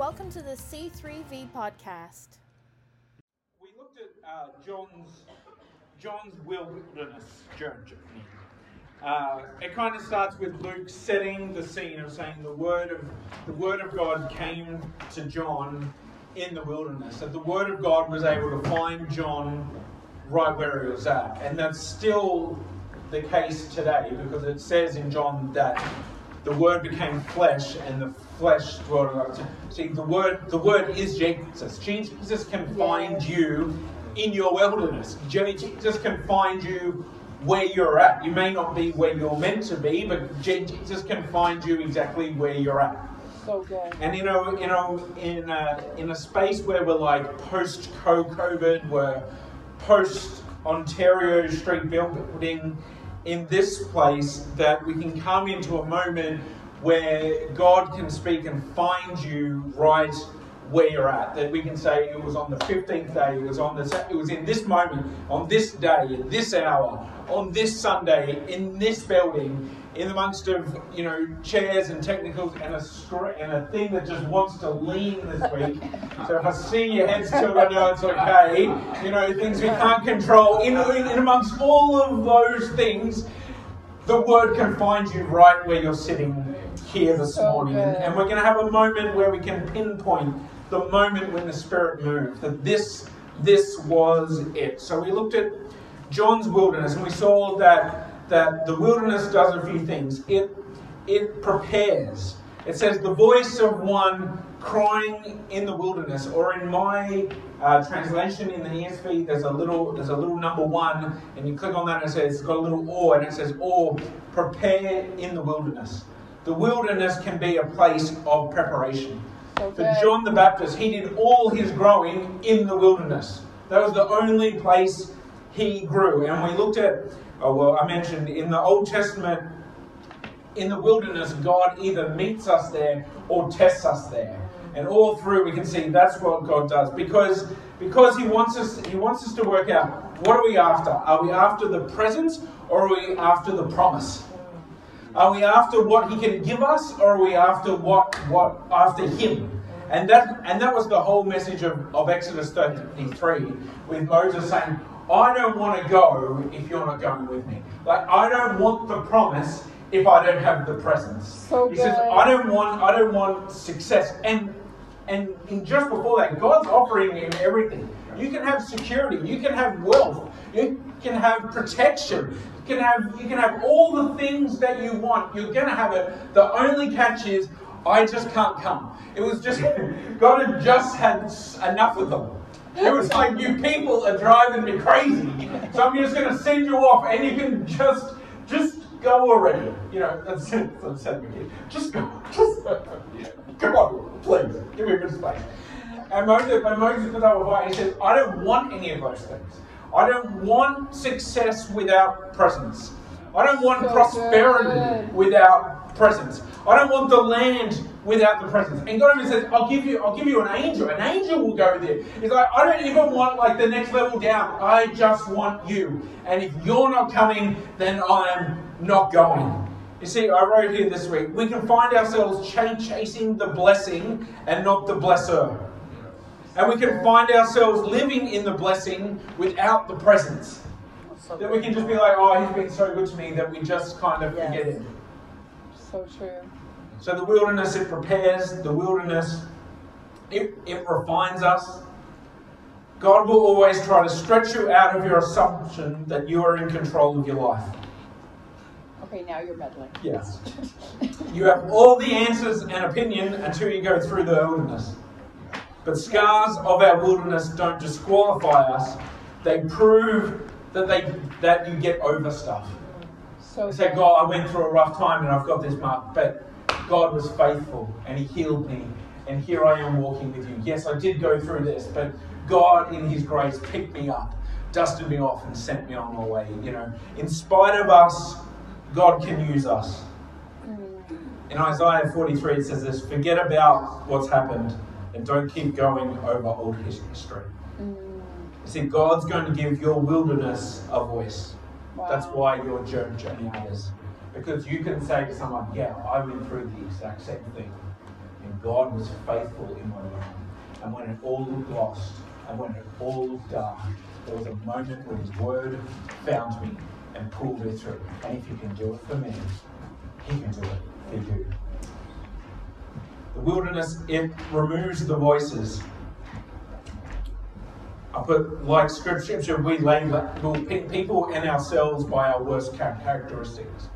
Welcome to the C3V podcast. We looked at uh, John's John's wilderness journey. Uh, it kind of starts with Luke setting the scene of saying the word of the word of God came to John in the wilderness. That the word of God was able to find John right where he was at, and that's still the case today because it says in John that the word became flesh and the flesh dwelt among us. See, the word the word is Jesus. Jesus can find you in your wilderness. Jesus can find you where you're at. You may not be where you're meant to be, but Jesus can find you exactly where you're at. So good. And you know, you know, in a, in a space where we're like post co-COVID, we're post Ontario street building, in this place that we can come into a moment where God can speak and find you right where you're at. That we can say it was on the 15th day, it was on this, it was in this moment, on this day, at this hour, on this Sunday, in this building, in amongst of you know chairs and technicals and a scr- and a thing that just wants to lean this week. So if I see your heads tilt, I know it's okay. You know things we can't control. In, in, amongst all of those things, the word can find you right where you're sitting here this So morning, good. and we're going to have a moment where we can pinpoint the moment when the Spirit moved. That this this was it. So we looked at John's wilderness, and we saw that that the wilderness does a few things. It it prepares. It says the voice of one crying in the wilderness, or in my uh, translation in the ESV, there's a little there's a little number one, and you click on that and it says it's got a little or, and it says or prepare in the wilderness. The wilderness can be a place of preparation. So For. John the Baptist, he did all his growing in the wilderness. That was the only place he grew. And we looked at, oh, well, I mentioned in the Old Testament, in the wilderness, God either meets us there or tests us there. And all through we can see that's what God does. Because because he wants us he wants us to work out what are we after? Are we after the presence or are we after the promise? Are we after what he can give us, or are we after what what after him? And that and that was the whole message of, of Exodus 33, with Moses saying, I don't want to go if you're not going with me. Like I don't want the promise if I don't have the presence. So he says. I don't want I don't want success. And and in just before that, God's offering him everything. You can have security, you can have wealth, you can have protection, you can have you can have all the things that you want. You're gonna have it. The only catch is I just can't come. It was just God had just had enough of them. It was like you people are driving me crazy. So I'm just gonna send you off and you can just just go already. You know, that's it. That's it. Just go. Just come on, please. Give me a bit of space. And Moses, when Moses was over fire, he said, I don't want any of those things. I don't want success without presence. I don't want So prosperity good. without presence. I don't want the land without the presence. And God even says, I'll give you, I'll give you an angel. An angel will go there. He's like, I don't even want like the next level down. I just want you. And if you're not coming, then I'm not going. You see, I wrote here this week, we can find ourselves ch- chasing the blessing and not the blesser. And we can find ourselves living in the blessing without the presence. So That we can just be like, oh, he's been so good to me that we just kind of forget him. So true. So the wilderness, it prepares, the wilderness, it, it refines us. God will always try to stretch you out of your assumption that you are in control of your life. Okay, now you're meddling. Yes. You have all the answers and opinion until you go through the wilderness. But scars of our wilderness don't disqualify us. They prove that they that you get over stuff. So say. God, I went through a rough time and I've got this mark, but God was faithful and He healed me, and here I am walking with you. Yes, I did go through this, but God, in His grace, picked me up, dusted me off, and sent me on my way. You know, in spite of us, God can use us. In Isaiah 43, it says this Forget about what's happened and don't keep going over old history. Mm, You see, God's going to give your wilderness a voice. wow. That's why your journey journey matters. Because you can say to someone, Yeah, I went through the exact same thing. And God was faithful in my life. And when it all looked lost, and when it all looked dark, there was a moment when His Word found me and pulled me through. And if He can do it for me, He can do it for you. The wilderness, it removes the voices. I put, like scripture, we label people and ourselves by our worst characteristics.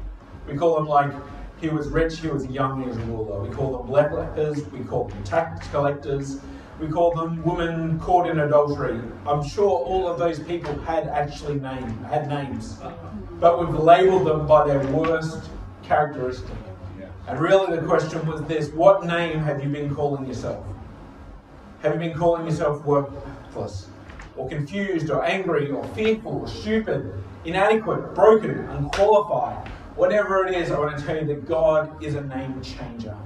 We call them like, he was rich, he was young, he was a ruler. We call them black lepers, we call them tax collectors, we call them women caught in adultery. I'm sure all of those people had actually name, had names, but we've labeled them by their worst characteristic. And really, the question was this: What name have you been calling yourself? Have you been calling yourself worthless, or confused, or angry, or fearful, or stupid, inadequate, broken, unqualified? Whatever it is, I want to tell you that God is a name changer.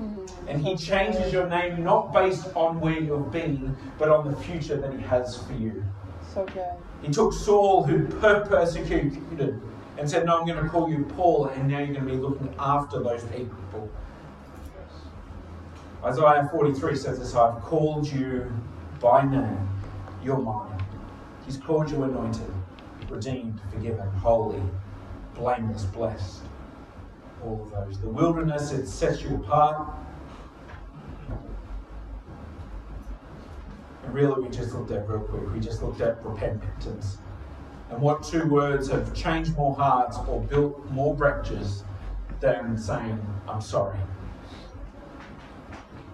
Mm-hmm. And He changes your name not based on where you've been, but on the future that He has for you. So good. He took Saul, who persecuted, and said, No, I'm going to call you Paul, and now you're going to be looking after those people. Isaiah 43 says this I've called you by name, you're mine. He's called you anointed, redeemed, forgiven, holy, blameless, blessed. All of those. The wilderness, it sets you apart. And really, we just looked at real quick, we just looked at repentance. And what two words have changed more hearts or built more breaches than saying, I'm sorry?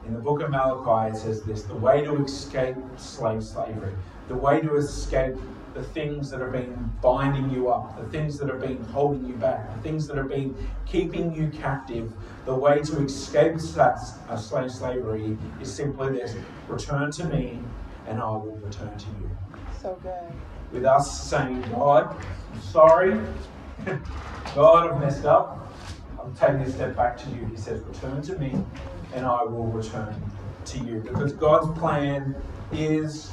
In the book of Malachi, it says this the way to escape slave slavery, the way to escape the things that have been binding you up, the things that have been holding you back, the things that have been keeping you captive, the way to escape that uh, slave slavery is simply this return to me and I will return to you. So good with us saying, God, I'm sorry. God, I've messed up. I'm taking a step back to you. He says, Return to me, and I will return to you. Because God's plan is,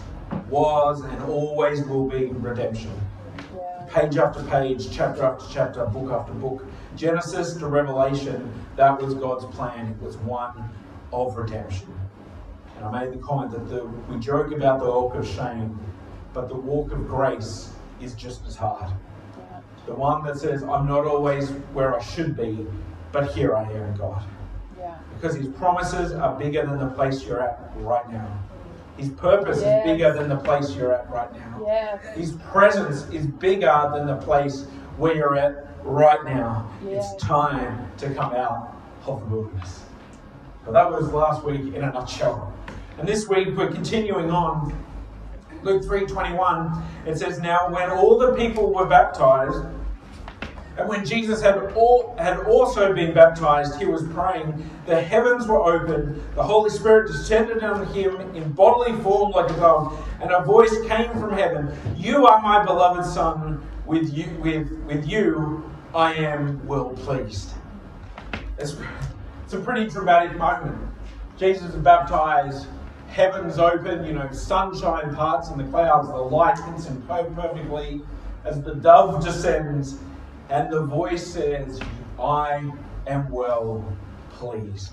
was, and always will be redemption. Yeah. Page after page, chapter after chapter, book after book. Genesis to Revelation, that was God's plan. It was one of redemption. And I made the comment that the, we joke about the walk of shame, but the walk of grace is just as hard. The one that says, I'm not always where I should be, but here I am, God. Yeah. Because His promises are bigger than the place you're at right now. His purpose yes. is bigger than the place you're at right now. His presence is bigger than the place where you're at right now. It's time to come out of the wilderness. But that was last week in a nutshell. And this week we're continuing on Luke 3:21, it says, Now when all the people were baptized, and when Jesus had, all, had also been baptized, he was praying. The heavens were opened, the Holy Spirit descended on him in bodily form like a dove, and a voice came from heaven You are my beloved Son, with you, with, with you I am well pleased. It's, it's a pretty dramatic moment. Jesus is baptized heavens open, you know, sunshine parts in the clouds, the light hits him perfectly as the dove descends, and the voice says, I am well pleased.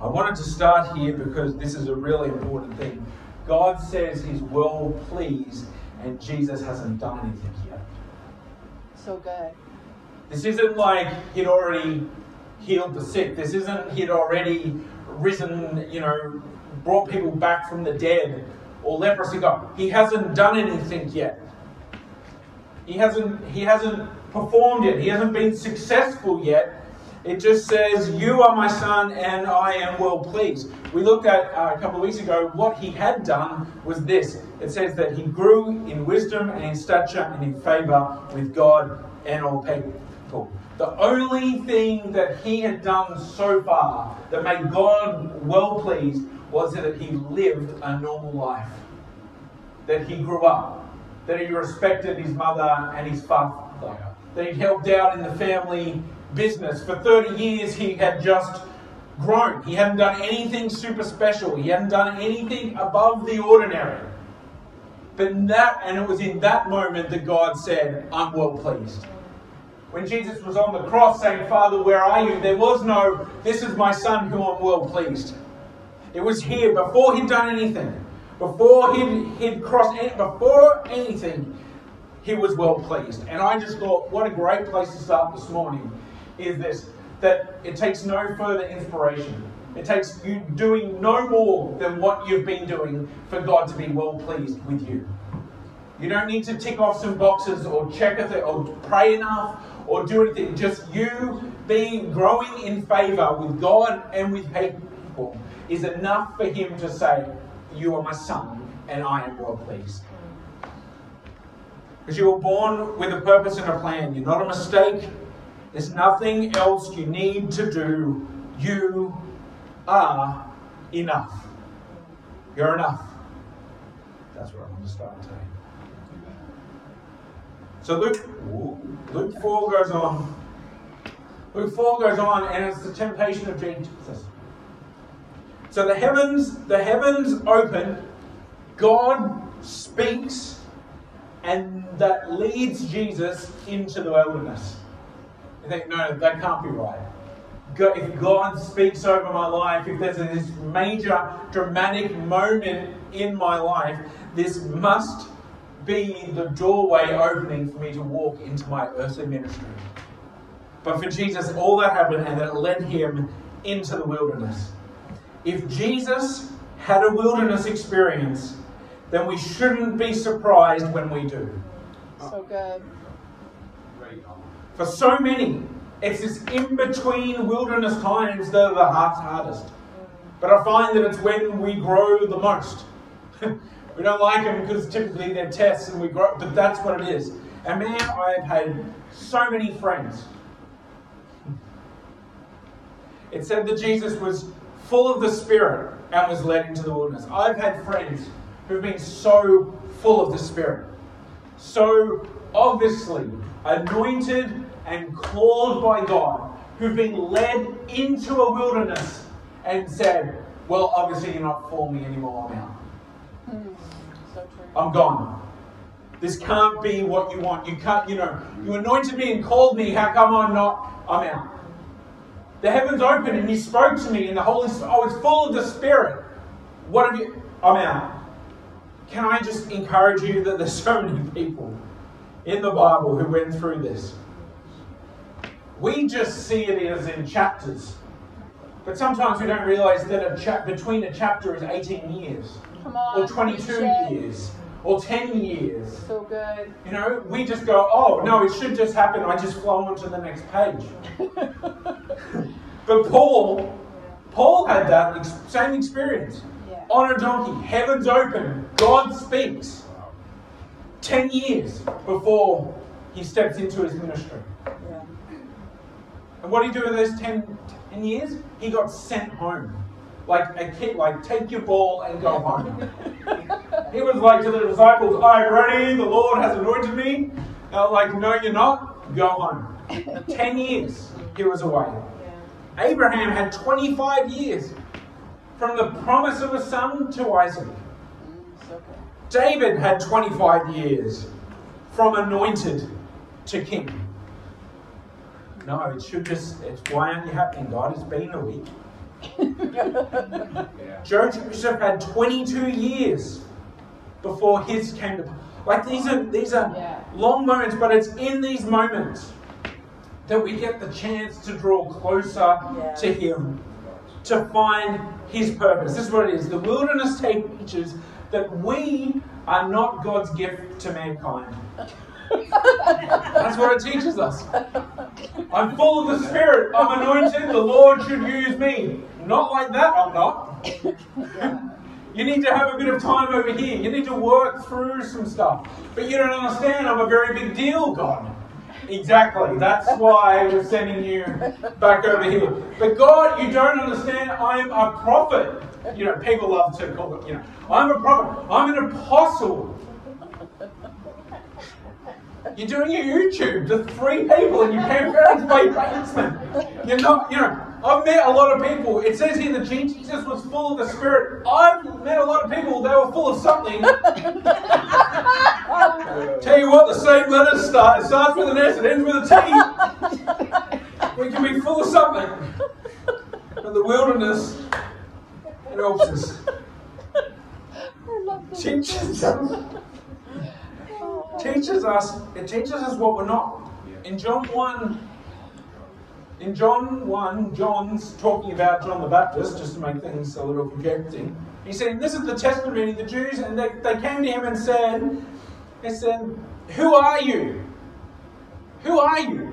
I wanted to start here because this is a really important thing. God says he's well pleased, and Jesus hasn't done anything yet. So good. This isn't like he'd already healed the sick. This isn't he'd already risen, you know, brought people back from the dead or leprosy gone. He hasn't done anything yet. He hasn't, he hasn't performed yet. He hasn't been successful yet. It just says, You are my son, and I am well pleased. We looked at uh, a couple of weeks ago what he had done was this it says that he grew in wisdom and in stature and in favor with God and all people. The only thing that he had done so far that made God well pleased was that he lived a normal life, that he grew up, that he respected his mother and his father, that he'd helped out in the family business. For 30 years, he had just grown. He hadn't done anything super special, he hadn't done anything above the ordinary. But that, and it was in that moment that God said, I'm well pleased. When Jesus was on the cross saying, Father, where are you? There was no, this is my son who I'm well pleased. It was here before he'd done anything. Before he'd, he'd crossed, before anything, he was well pleased. And I just thought, what a great place to start this morning is this that it takes no further inspiration. It takes you doing no more than what you've been doing for God to be well pleased with you. You don't need to tick off some boxes or check it or pray enough or do anything. Just you being growing in favor with God and with people is enough for Him to say, You are my son, and I am well pleased. Because you were born with a purpose and a plan. You're not a mistake. There's nothing else you need to do. You are enough. You're enough. That's where I want to start today. So Luke, Luke 4 goes on. Luke 4 goes on, and it's the temptation of Jesus. So the heavens, the heavens open, God speaks, and that leads Jesus into the wilderness. You think, no, that can't be right. If God speaks over my life, if there's this major dramatic moment in my life, this must be the doorway opening for me to walk into my earthly ministry. But for Jesus, all that happened and it led him into the wilderness. If Jesus had a wilderness experience, then we shouldn't be surprised when we do. So good. For so many, it's this in between wilderness times that are the hardest. But I find that it's when we grow the most. we don't like them because typically they're tests and we grow, but that's what it is. And man, I have had so many friends. It said that Jesus was full of the Spirit and was led into the wilderness. I've had friends who've been so full of the Spirit, so obviously anointed and called by God, who've been led into a wilderness and said, Well, obviously you're not for me anymore, I'm out. I'm gone. This can't be what you want. You can't, you know, you anointed me and called me. How come I'm not? I'm out. The heavens opened and he spoke to me, and the Holy Spirit, oh, I was full of the Spirit. What have you? I'm out. Can I just encourage you that there's so many people in the Bible who went through this? We just see it as in chapters. But sometimes we don't realize that a chap between a chapter is 18 years, Come on. or 22 preach years, or 10 years. So good. You know, we just go, oh, no, it should just happen. I just flow on to the next page. but Paul, Paul had that ex- same experience. On a donkey, heavens open, God speaks. 10 years before he steps into his ministry. Yeah. And what did he do in those 10, 10 years? He got sent home. Like a kid, like, take your ball and go home. he was like to the disciples, I'm ready, the Lord has anointed me. Were like, no, you're not, go home. 10 years he was away. Yeah. Abraham had 25 years from the promise of a son to Isaac. Mm, so. David had 25 years from anointed to king. No, it should just, it's why aren't you happening, God? It's been a week. Joseph had 22 years before his came to like these are these are Yeah. long moments, but it's in these moments that we get the chance to draw closer Yeah. to him, to find his purpose. This is what it is. The wilderness tape teaches that we are not God's gift to mankind. That's what it teaches us. I'm full of the Spirit. I'm anointed. The Lord should use me. Not like that, I'm not. You need to have a bit of time over here. You need to work through some stuff. But you don't understand, I'm a very big deal, God. Exactly. That's why we're sending you back over here. But God, you don't understand, I'm a prophet. You know, people love to call it, you know, I'm a prophet. I'm an apostle. You're doing your YouTube to three people and you can't parents by basement. You're not, you know, I've met a lot of people. It says here that Jesus was full of the Spirit. I've met a lot of people, they were full of something. Tell you what, the same letters start. It starts with an S, it ends with a T. We can be full of something. But the wilderness, you helps us. I love this. Teaches us it teaches us what we're not. In John 1 in John 1, John's talking about John the Baptist, just to make things a little confusing. He's saying, This is the testimony of the Jews, and they, they came to him and said, They said, Who are you? Who are you?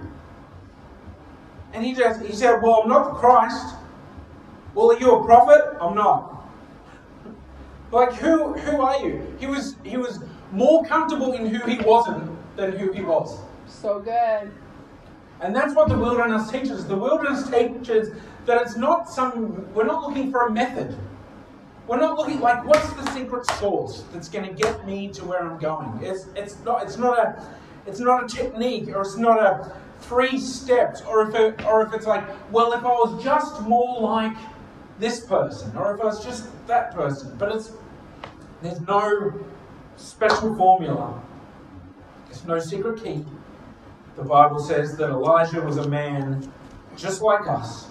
And he just he said, Well, I'm not the Christ. Well, are you a prophet? I'm not. Like who who are you? He was he was more comfortable in who he wasn't than who he was. So good. And that's what the wilderness teaches. The wilderness teaches that it's not some, we're not looking for a method. We're not looking like what's the secret sauce that's going to get me to where I'm going. It's, it's not it's not a it's not a technique or it's not a three steps or if it, or if it's like well if I was just more like this person or if I was just that person. But it's there's no special formula. There's no secret key. The Bible says that Elijah was a man just like us.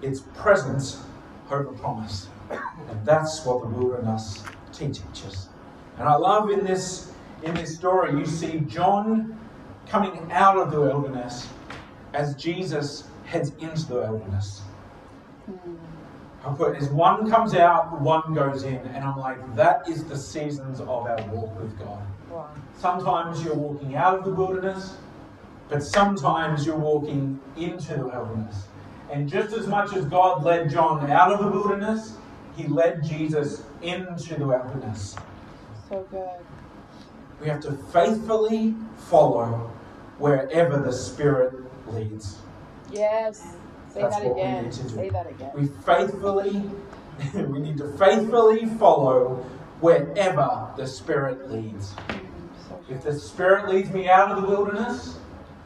It's presence over promise. And that's what the wilderness teaches. And I love in this in this story you see John coming out of the wilderness as Jesus heads into the wilderness. Hmm. I put as one comes out, one goes in, and I'm like, that is the seasons of our walk with God. Wow. Sometimes you're walking out of the wilderness, but sometimes you're walking into the wilderness. And just as much as God led John out of the wilderness, he led Jesus into the wilderness. So good. We have to faithfully follow wherever the Spirit leads. Yes. Say That's that what we need to do. Say that again. We faithfully, we need to faithfully follow wherever the Spirit leads. If the Spirit leads me out of the wilderness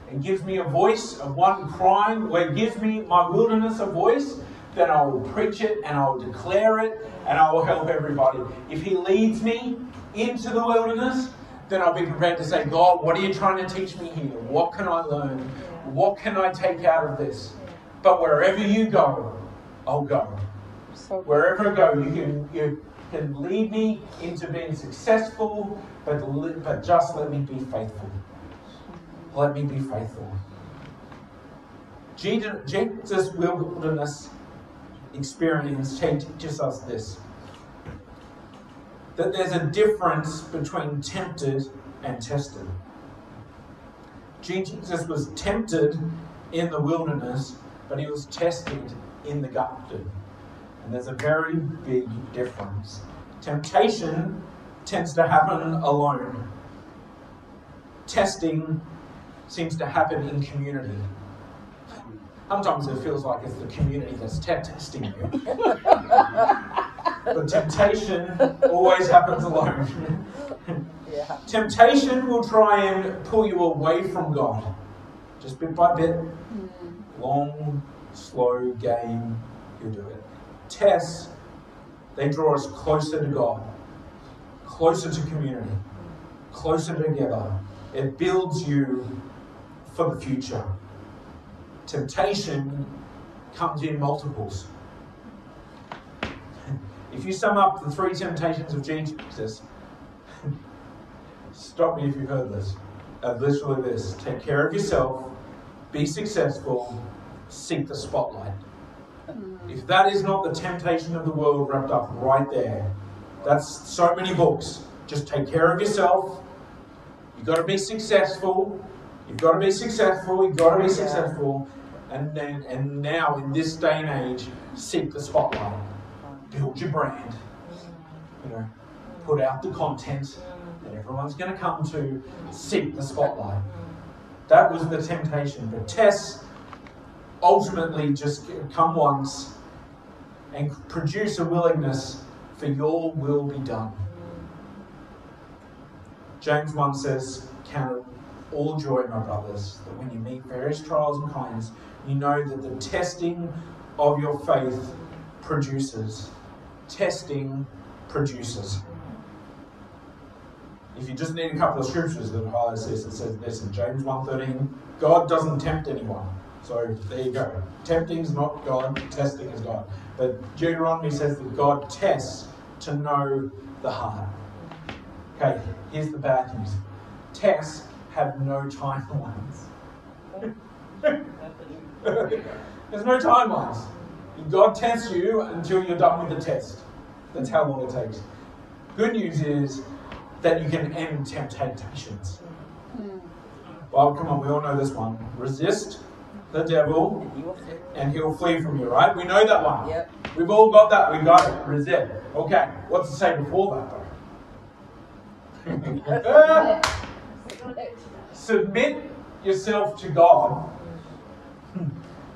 and gives me a voice of one crying, or gives me my wilderness a voice, then I will preach it and I will declare it and I will help everybody. If He leads me into the wilderness, then I'll be prepared to say, God, what are you trying to teach me here? What can I learn? What can I take out of this? But wherever you go, oh I'll go. so. Wherever I go, you can you can lead me into being successful, but but just let me be faithful. Let me be faithful. Jesus' wilderness experience teaches us this: that there's a difference between tempted and tested. Jesus was tempted in the wilderness, but he was tested in the garden. And there's a very big difference. Temptation tends to happen alone. Testing seems to happen in community. Sometimes it feels like it's the community that's te- testing you. but temptation always happens alone. Yeah. Temptation will try and pull you away from God, just bit by bit. Mm. Long, slow game, you do it. Tests, they draw us closer to God, closer to community, closer together. It builds you for the future. Temptation comes in multiples. If you sum up the three temptations of Jesus, stop me if you've heard this. Literally this take care of yourself, be successful, seek the spotlight. If that is not the temptation of the world wrapped up right there, that's so many books. Just take care of yourself. You've got to be successful. You've got to be successful. You've got to be successful. And then, and now in this day and age, seek the spotlight. Build your brand. You know, put out the content that everyone's going to come to. Seek the spotlight. That was the temptation. But Tess ultimately just come once and produce a willingness for your will be done. James 1 says, Count it all joy, my brothers, that when you meet various trials and kinds, you know that the testing of your faith produces. Testing produces. If you just need a couple of scriptures that highlights this, it says this in James 1.13, God doesn't tempt anyone. So there you go. Tempting is not God, testing is God. But Deuteronomy says that God tests to know the heart. Okay, here's the bad news tests have no timelines. There's no timelines. God tests you until you're done with the test. That's how long it takes. Good news is that you can end temptations. Hmm. Well, come on, we all know this one. Resist the devil and he'll flee from you, right? We know that one. Yep. We've all got that. We got it. Resist. Okay. What's it say before that, though? Submit yourself to God.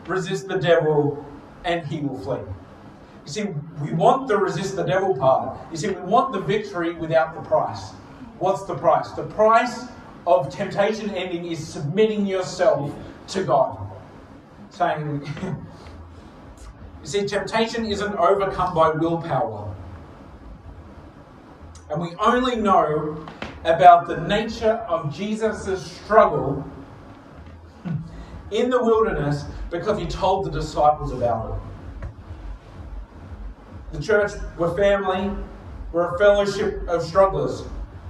Resist the devil and he will flee. You see, we want the resist the devil part. You see, we want the victory without the price. What's the price? The price of temptation ending is submitting yourself to God. Saying, you see, temptation isn't overcome by willpower. And we only know about the nature of Jesus' struggle in the wilderness because he told the disciples about it. The church, we're family, we're a fellowship of strugglers.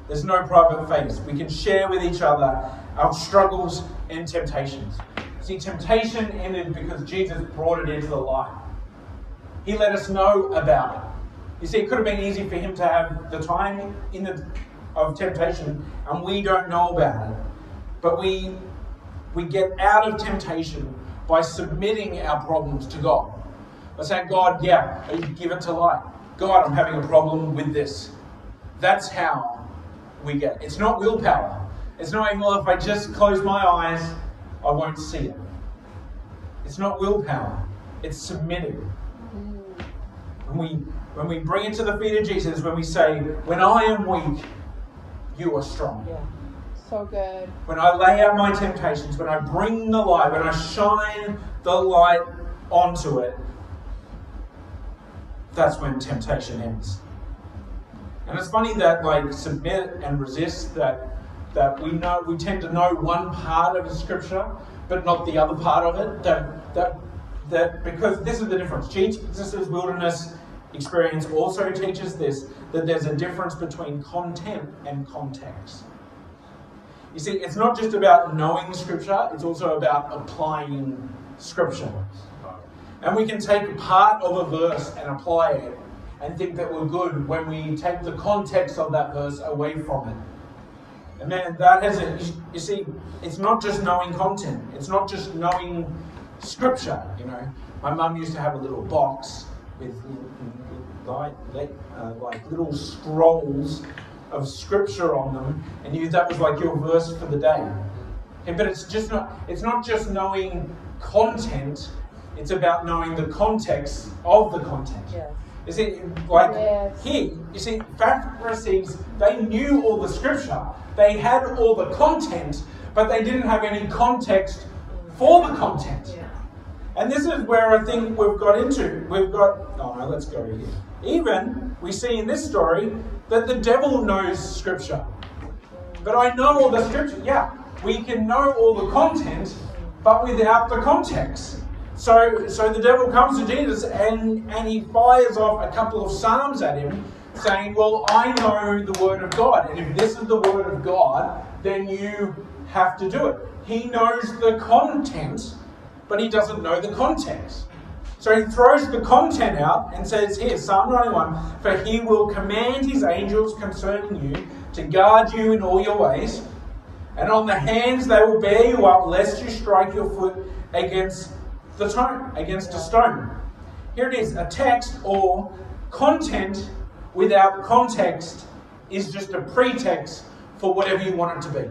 There's no private face. We can share with each other our struggles and temptations. See, temptation ended because Jesus brought it into the light. He let us know about it. You see, it could have been easy for him to have the time in the, of temptation, and we don't know about it. But we we get out of temptation by submitting our problems to God. By say, God, yeah, you give it to light. God, I'm having a problem with this. That's how we get it. It's not willpower. It's not well, if I just close my eyes, I won't see it. It's not willpower. It's submitting. When we when we bring it to the feet of Jesus, when we say, When I am weak, you are strong. Yeah. So good. When I lay out my temptations, when I bring the light, when I shine the light onto it, that's when temptation ends. And it's funny that like submit and resist that that we know we tend to know one part of the scripture, but not the other part of it. That that that because this is the difference. Jesus' wilderness experience also teaches this that there's a difference between content and context. You see, it's not just about knowing Scripture, it's also about applying Scripture. And we can take part of a verse and apply it and think that we're good when we take the context of that verse away from it. And man, that has a, you see, it's not just knowing content, it's not just knowing Scripture, you know. My mum used to have a little box with like, uh, like little scrolls of scripture on them, and you that was like your verse for the day. But it's just not it's not just knowing content, it's about knowing the context of the content. Yes. You see, like Yes. here, you see, Pharisees, they knew all the scripture, they had all the content, but they didn't have any context for the content. And this is where I think we've got into. We've got, oh no, let's go here. Even, we see in this story that the devil knows Scripture. But I know all the Scripture. Yeah, we can know all the content, but without the context. So, so the devil comes to Jesus and, and he fires off a couple of psalms at him, saying, Well, I know the Word of God, and if this is the Word of God, then you have to do it. He knows the content but he doesn't know the context. So he throws the content out and says, Here, Psalm 91 For he will command his angels concerning you to guard you in all your ways, and on the hands they will bear you up, lest you strike your foot against the stone, against a stone. Here it is a text or content without context is just a pretext for whatever you want it to be.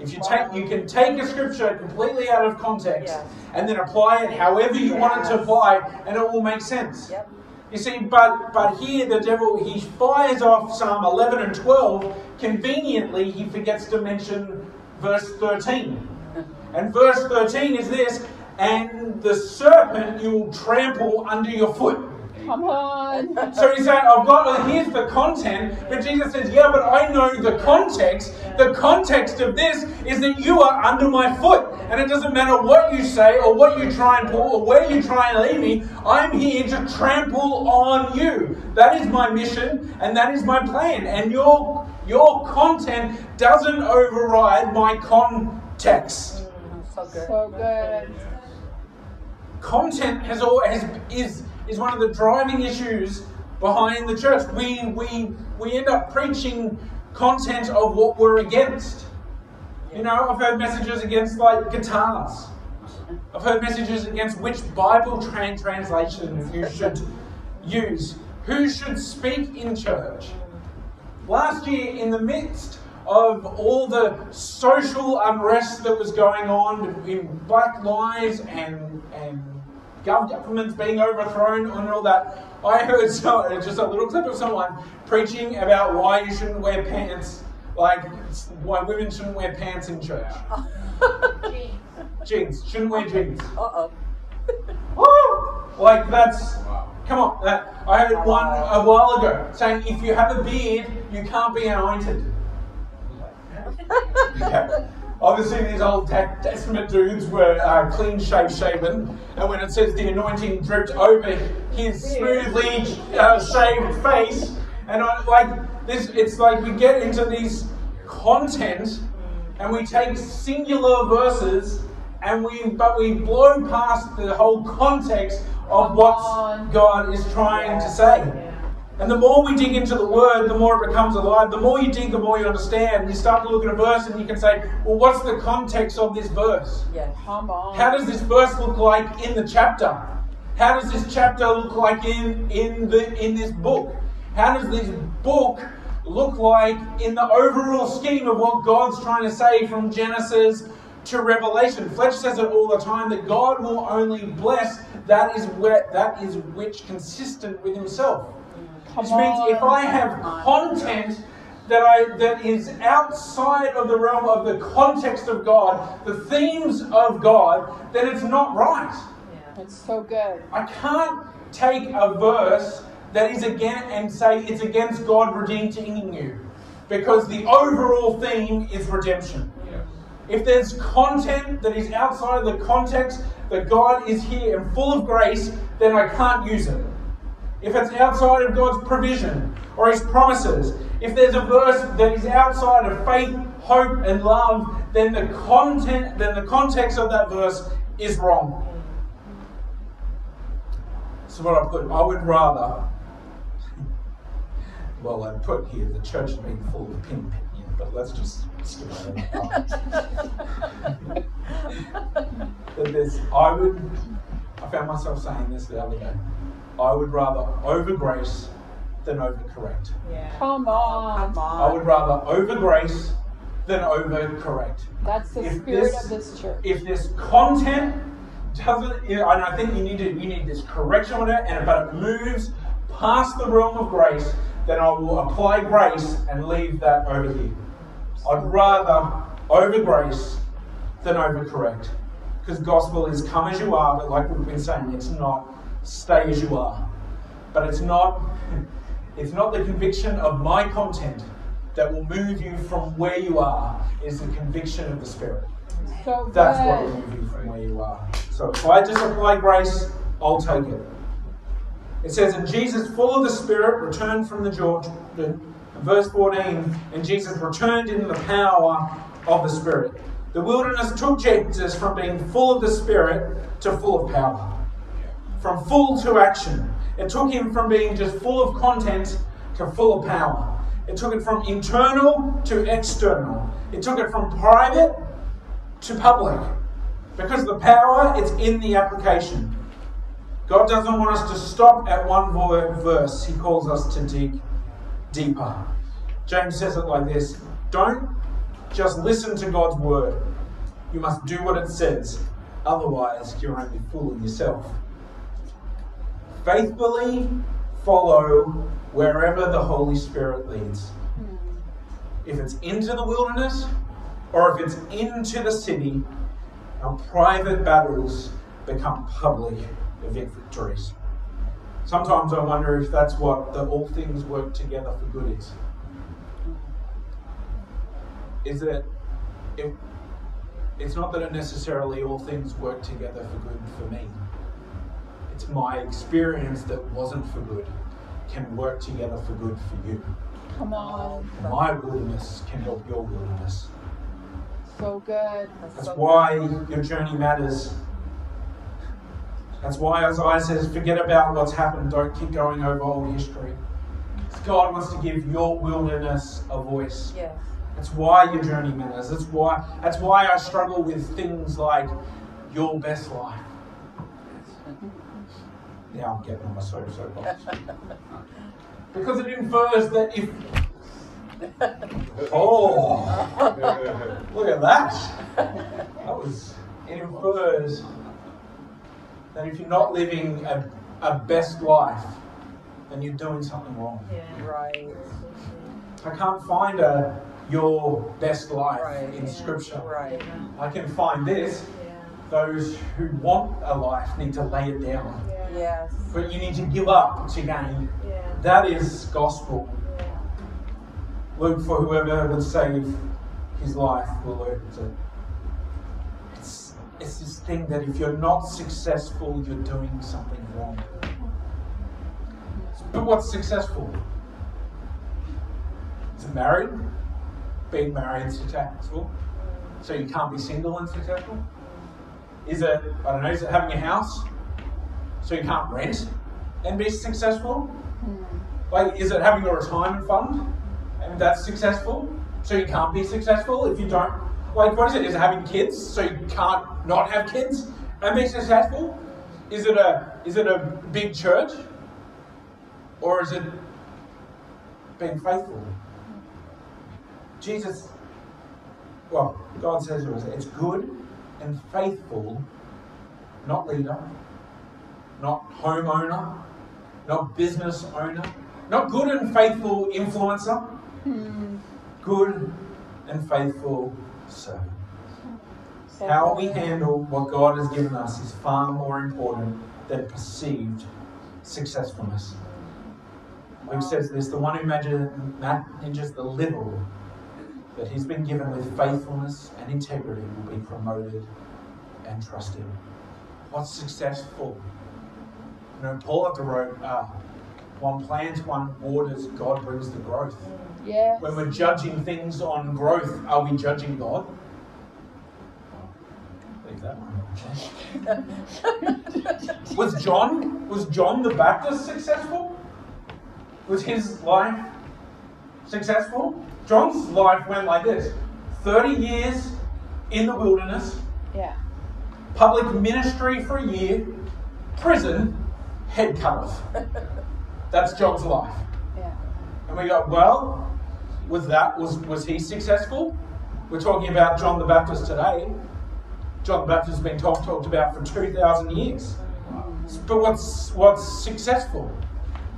If you take, you can take a scripture completely out of context Yes. and then apply it however you want it to apply, and it will make sense. Yep. You see, but but here the devil he fires off Psalm 11 and 12. Conveniently, he forgets to mention verse 13. And verse 13 is this: "And the serpent you will trample under your foot." Come on. So he's saying, I've oh, got, well, here's the content, but Jesus says, yeah, but I know the context. The context of this is that you are under my foot. And it doesn't matter what you say or what you try and pull or where you try and lead me, I'm here to trample on you. That is my mission and that is my plan. And your, your content doesn't override my context. So good. So good. Content has always is is one of the driving issues behind the church. We we we end up preaching content of what we're against. You know, I've heard messages against like guitars. I've heard messages against which Bible tran- translation you should use. Who should speak in church? Last year, in the midst of all the social unrest that was going on in Black Lives and, and governments being overthrown and all that, I heard so, just a little clip of someone preaching about why you shouldn't wear pants, like why women shouldn't wear pants in church. Jeans, jeans. shouldn't wear jeans. Uh oh. Like that's come on. That I heard one a while ago saying if you have a beard, you can't be anointed. Yeah. Obviously, these Old Ta- Testament dudes were uh, clean shave shaven, and when it says the anointing dripped over his smoothly uh, shaved face, and I, like this, it's like we get into these content, and we take singular verses, and we but we blow past the whole context of what. God is trying to say. And the more we dig into the word, the more it becomes alive. The more you dig, the more you understand. You start to look at a verse and you can say, well, what's the context of this verse? Yes. Come on. How does this verse look like in the chapter? How does this chapter look like in, in, the, in this book? How does this book look like in the overall scheme of what God's trying to say from Genesis to Revelation? Fletch says it all the time that God will only bless that is where that is which consistent with himself. Come Which means if. I have content that I that is outside of the realm of the context of God, the themes of God, then it's not right. Yeah. It's so good. I can't take a verse that is again and say it's against God redeeming you. Because the overall theme is redemption. If there's content that is outside of the context that God is here and full of grace, then I can't use it if it's outside of God's provision or His promises, if there's a verse that is outside of faith, hope, and love, then the content, then the context of that verse is wrong. So what I put, I would rather. Well, I put here the church being full of pin but let's just skip. But there's, I would. I found myself saying this the other day. I would rather over grace than over correct. Oh, come on. Come I would rather over grace than over correct. That's the If spirit this- of this church. If this content doesn't, you know, and I think you need to, you need this correction on it, and but it moves past the realm of grace, then I will apply grace and leave that over here. I'd rather over grace than over correct, because gospel is come as you are, but like we've been saying, it's not stay as you are. But it's not it's not the conviction of my content that will move you from where you are. It's the conviction of the Spirit. so That's what will move you from where you are. So if I just apply grace, I'll take it. It says, And Jesus, full of the Spirit, returned from the Jordan. Verse 14, and Jesus returned in the power of the Spirit. The wilderness took Jesus from being full of the Spirit to full of power from full to action. It took him from being just full of content to full of power. It took it from internal to external. It took it from private to public. Because the power, it's in the application. God doesn't want us to stop at one verse, He calls us to dig deeper. James says it like this Don't just listen to God's word, you must do what it says. Otherwise, you're only fooling yourself faithfully follow wherever the Holy Spirit leads. Hmm. If it's into the wilderness or if it's into the city, our private battles become public victories. Sometimes I wonder if that's what the all things work together for good is. Is that it, it's not that it necessarily all things work together for good for me. It's my experience that wasn't for good can work together for good for you. Come on. My wilderness can help your wilderness. So good. That's why your journey matters. That's why Isaiah says, forget about what's happened, don't keep going over old history. God wants to give your wilderness a voice. Yes. That's why your journey matters. That's why that's why I struggle with things like your best life. Now I'm getting on my soap soapbox. because it infers that if Oh look at that. That was it infers that if you're not living a, a best life, then you're doing something wrong. Yeah. Right. I can't find a your best life Right. in scripture. Right. I can find this. Those who want a life need to lay it down. Yes. But you need to give up to gain. Yeah. That is gospel. Luke, for whoever would save his life will lose it. It's, it's this thing that if you're not successful, you're doing something wrong. But what's successful? Is it married? Being married is successful. So you can't be single and successful? Is it, I don't know, is it having a house? So you can't rent and be successful? Hmm. Like, is it having a retirement fund? And that's successful? So you can't be successful if you don't. Like, what is it? Is it having kids? So you can't not have kids and be successful? Is it a is it a big church? Or is it being faithful? Jesus, well, God says it was it's good and faithful, not leader, not homeowner, not business owner, not good and faithful influencer, hmm. good and faithful servant. So How we handle what God has given us is far more important than perceived successfulness. Luke says this the one who manages the little that he's been given with faithfulness and integrity will be promoted and trusted. What's successful? You know, Paul at the road, uh, one plants, one waters, God brings the growth. Yes. When we're judging things on growth, are we judging God? Leave that one. was John was John the Baptist successful? Was his life successful? John's life went like this: thirty years in the wilderness, Yeah. public ministry for a year, prison, head cut off. That's John's life. Yeah. And we go, well, was that was was he successful? We're talking about John the Baptist today. John the Baptist has been talked talked about for two thousand years. Mm. But what's what's successful?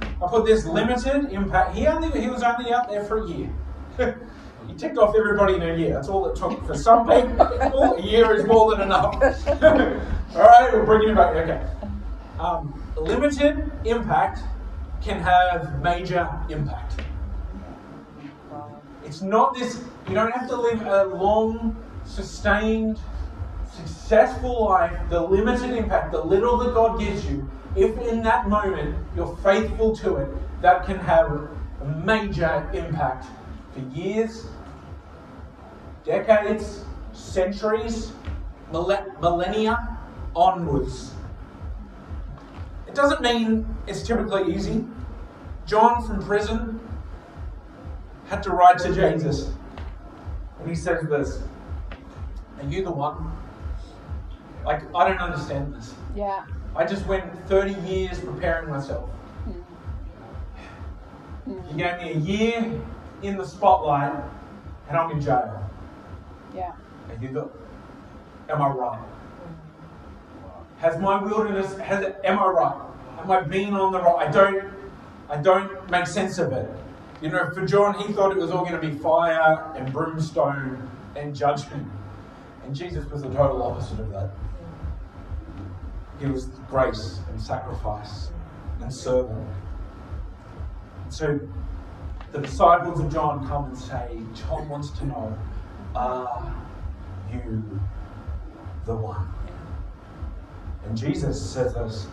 I put this limited impact. He only he was only out there for a year. He ticked off everybody in a year. That's all it took for some people. a year is more than enough. all right, we're bringing you back. Okay. Um, limited impact can have major impact. It's not this, you don't have to live a long, sustained, successful life. The limited impact, the little that God gives you, if in that moment you're faithful to it, that can have a major impact for years, decades, centuries, millennia onwards. It doesn't mean it's typically easy. John from prison had to write to Jesus. And he says this Are you the one? Like, I don't understand this. Yeah. I just went 30 years preparing myself. Hmm. Hmm. You gave me a year in the spotlight, and I'm in jail. Yeah. Are you the. Am I right? Has my wilderness, has it, am I right? Am I being on the right? I don't, I don't make sense of it. You know, for John, he thought it was all going to be fire and brimstone and judgment. And Jesus was the total opposite of that. He was grace and sacrifice and servant. So the disciples of John come and say, John wants to know, are you the one? And Jesus says this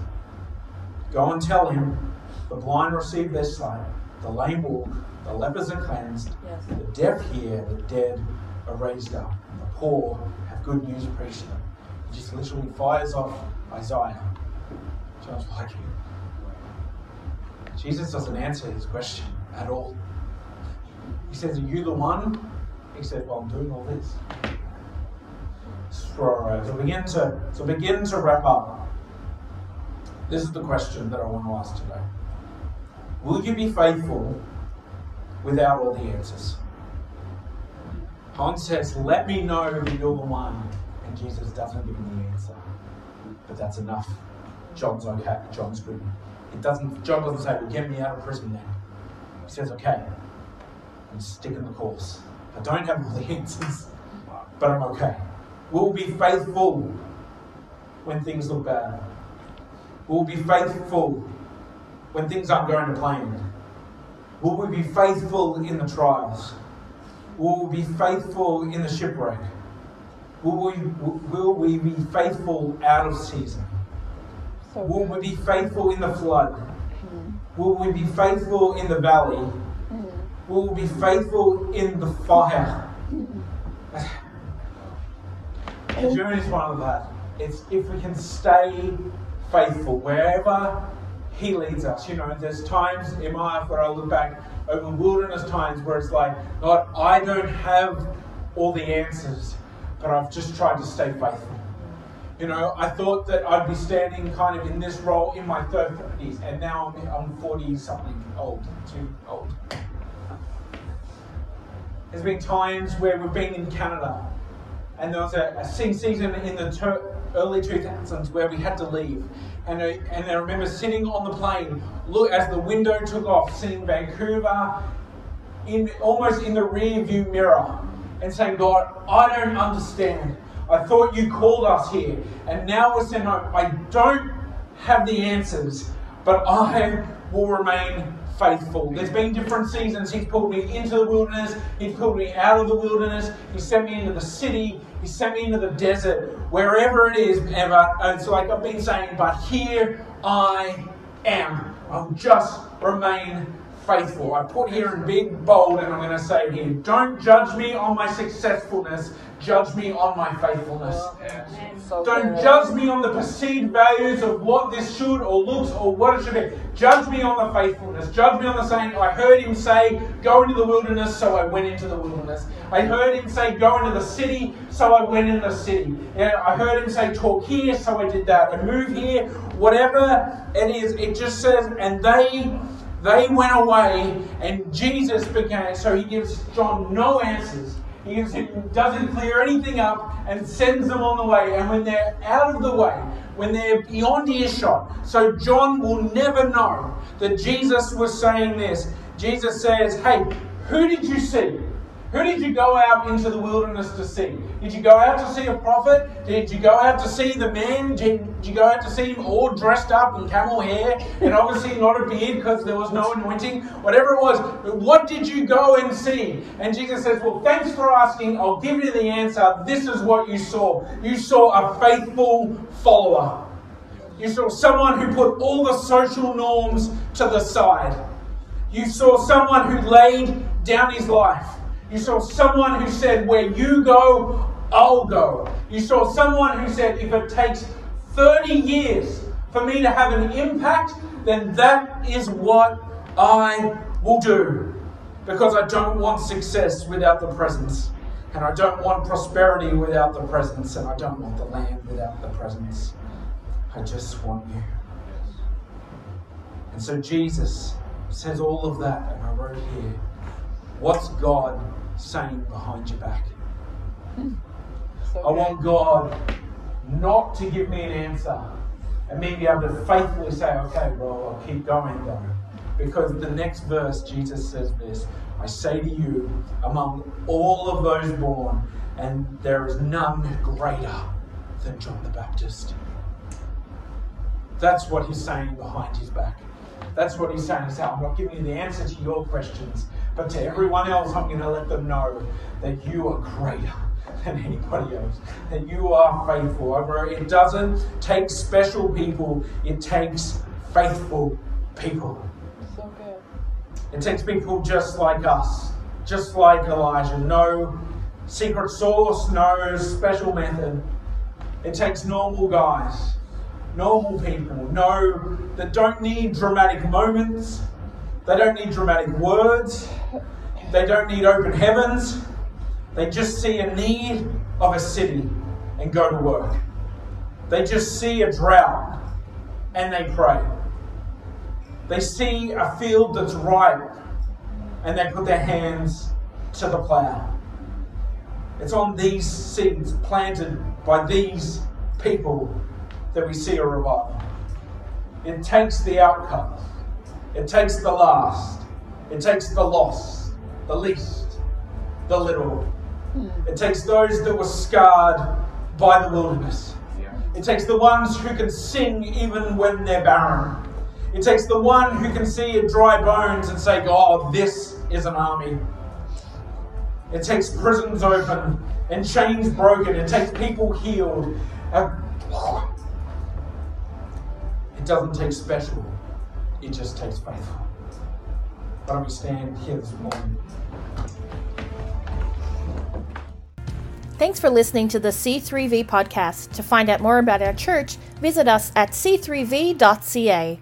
Go and tell him, the blind receive their sight, the lame walk, the lepers are cleansed, Yes. the deaf hear, the dead are raised up, the poor have good news preached to them. He just literally fires off Isaiah. Sounds like him. Jesus doesn't answer his question at all. He says, Are you the one? He says, Well, I'm doing all this. So, so begin to so begin to wrap up. This is the question that I want to ask today. Will you be faithful without all the answers? Hans says, Let me know that you're the one. And Jesus doesn't give him the answer. But that's enough. John's okay. John's good. It doesn't John doesn't say, Well, get me out of prison then. He says, Okay. I'm sticking the course. I don't have all the answers, but I'm okay. We'll be faithful when things look bad. We'll be faithful when things aren't going to plan. Will we be faithful in the trials? Will we be faithful in the shipwreck? Will we, will we be faithful out of season? So Will we be faithful in the flood? Mhm. Will we be faithful in the valley? Will be faithful in the fire? The journey is one of that. It's if we can stay faithful wherever He leads us. You know, there's times in my life where I look back over wilderness times where it's like, God, I don't have all the answers, but I've just tried to stay faithful. You know, I thought that I'd be standing kind of in this role in my 30s, and now I'm, I'm 40 something old, too old. There's been times where we've been in Canada, and there was a, a season in the ter- early 2000s where we had to leave. And I, and I remember sitting on the plane, look as the window took off, seeing Vancouver in almost in the rear view mirror, and saying, God, I don't understand. I thought you called us here, and now we're saying, no, I don't have the answers, but I will remain faithful. There's been different seasons. He's pulled me into the wilderness, He's pulled me out of the wilderness, He sent me into the city, He sent me into the desert, wherever it is. Ever. It's like I've been saying, but here I am. I'll just remain faithful. I put here in big bold, and I'm going to say here don't judge me on my successfulness, judge me on my faithfulness. Don't judge me on the perceived values of what this should or looks or what it should be. Judge me on the faithfulness. Judge me on the saying, I heard him say, go into the wilderness, so I went into the wilderness. I heard him say, go into the city, so I went into the city. Yeah, I heard him say, talk here, so I did that. I move here, whatever it is, it just says, and they they went away and Jesus began. So he gives John no answers. He doesn't clear anything up and sends them on the way. And when they're out of the way, when they're beyond earshot, so John will never know that Jesus was saying this. Jesus says, Hey, who did you see? Who did you go out into the wilderness to see? Did you go out to see a prophet? Did you go out to see the man? Did you go out to see him all dressed up in camel hair and obviously not a beard because there was no anointing? Whatever it was, what did you go and see? And Jesus says, Well, thanks for asking. I'll give you the answer. This is what you saw. You saw a faithful follower. You saw someone who put all the social norms to the side. You saw someone who laid down his life. You saw someone who said, Where you go, I'll go. You saw someone who said, If it takes 30 years for me to have an impact, then that is what I will do. Because I don't want success without the presence. And I don't want prosperity without the presence. And I don't want the land without the presence. I just want you. And so Jesus says all of that, and I wrote here what's God saying behind your back? So I want God not to give me an answer and me be able to faithfully say, okay, well, I'll keep going though. Because the next verse, Jesus says this I say to you, among all of those born, and there is none greater than John the Baptist. That's what he's saying behind his back. That's what he's saying. He's saying, I'm not giving you the answer to your questions, but to everyone else, I'm going to let them know that you are greater than anybody else, that you are faithful. It doesn't take special people, it takes faithful people. So good. It takes people just like us, just like Elijah. No secret source, no special method. It takes normal guys, normal people, no that don't need dramatic moments. They don't need dramatic words. They don't need open heavens. They just see a need of a city and go to work. They just see a drought and they pray. They see a field that's ripe and they put their hands to the plow. It's on these seeds planted by these people that we see a revival. It takes the outcast, it takes the last, it takes the lost, the least, the little. It takes those that were scarred by the wilderness. It takes the ones who can sing even when they're barren. It takes the one who can see dry bones and say, God, this is an army. It takes prisons open and chains broken. It takes people healed. Uh, It doesn't take special, it just takes faithful. Why don't we stand here this morning? Thanks for listening to the C3V podcast. To find out more about our church, visit us at c3v.ca.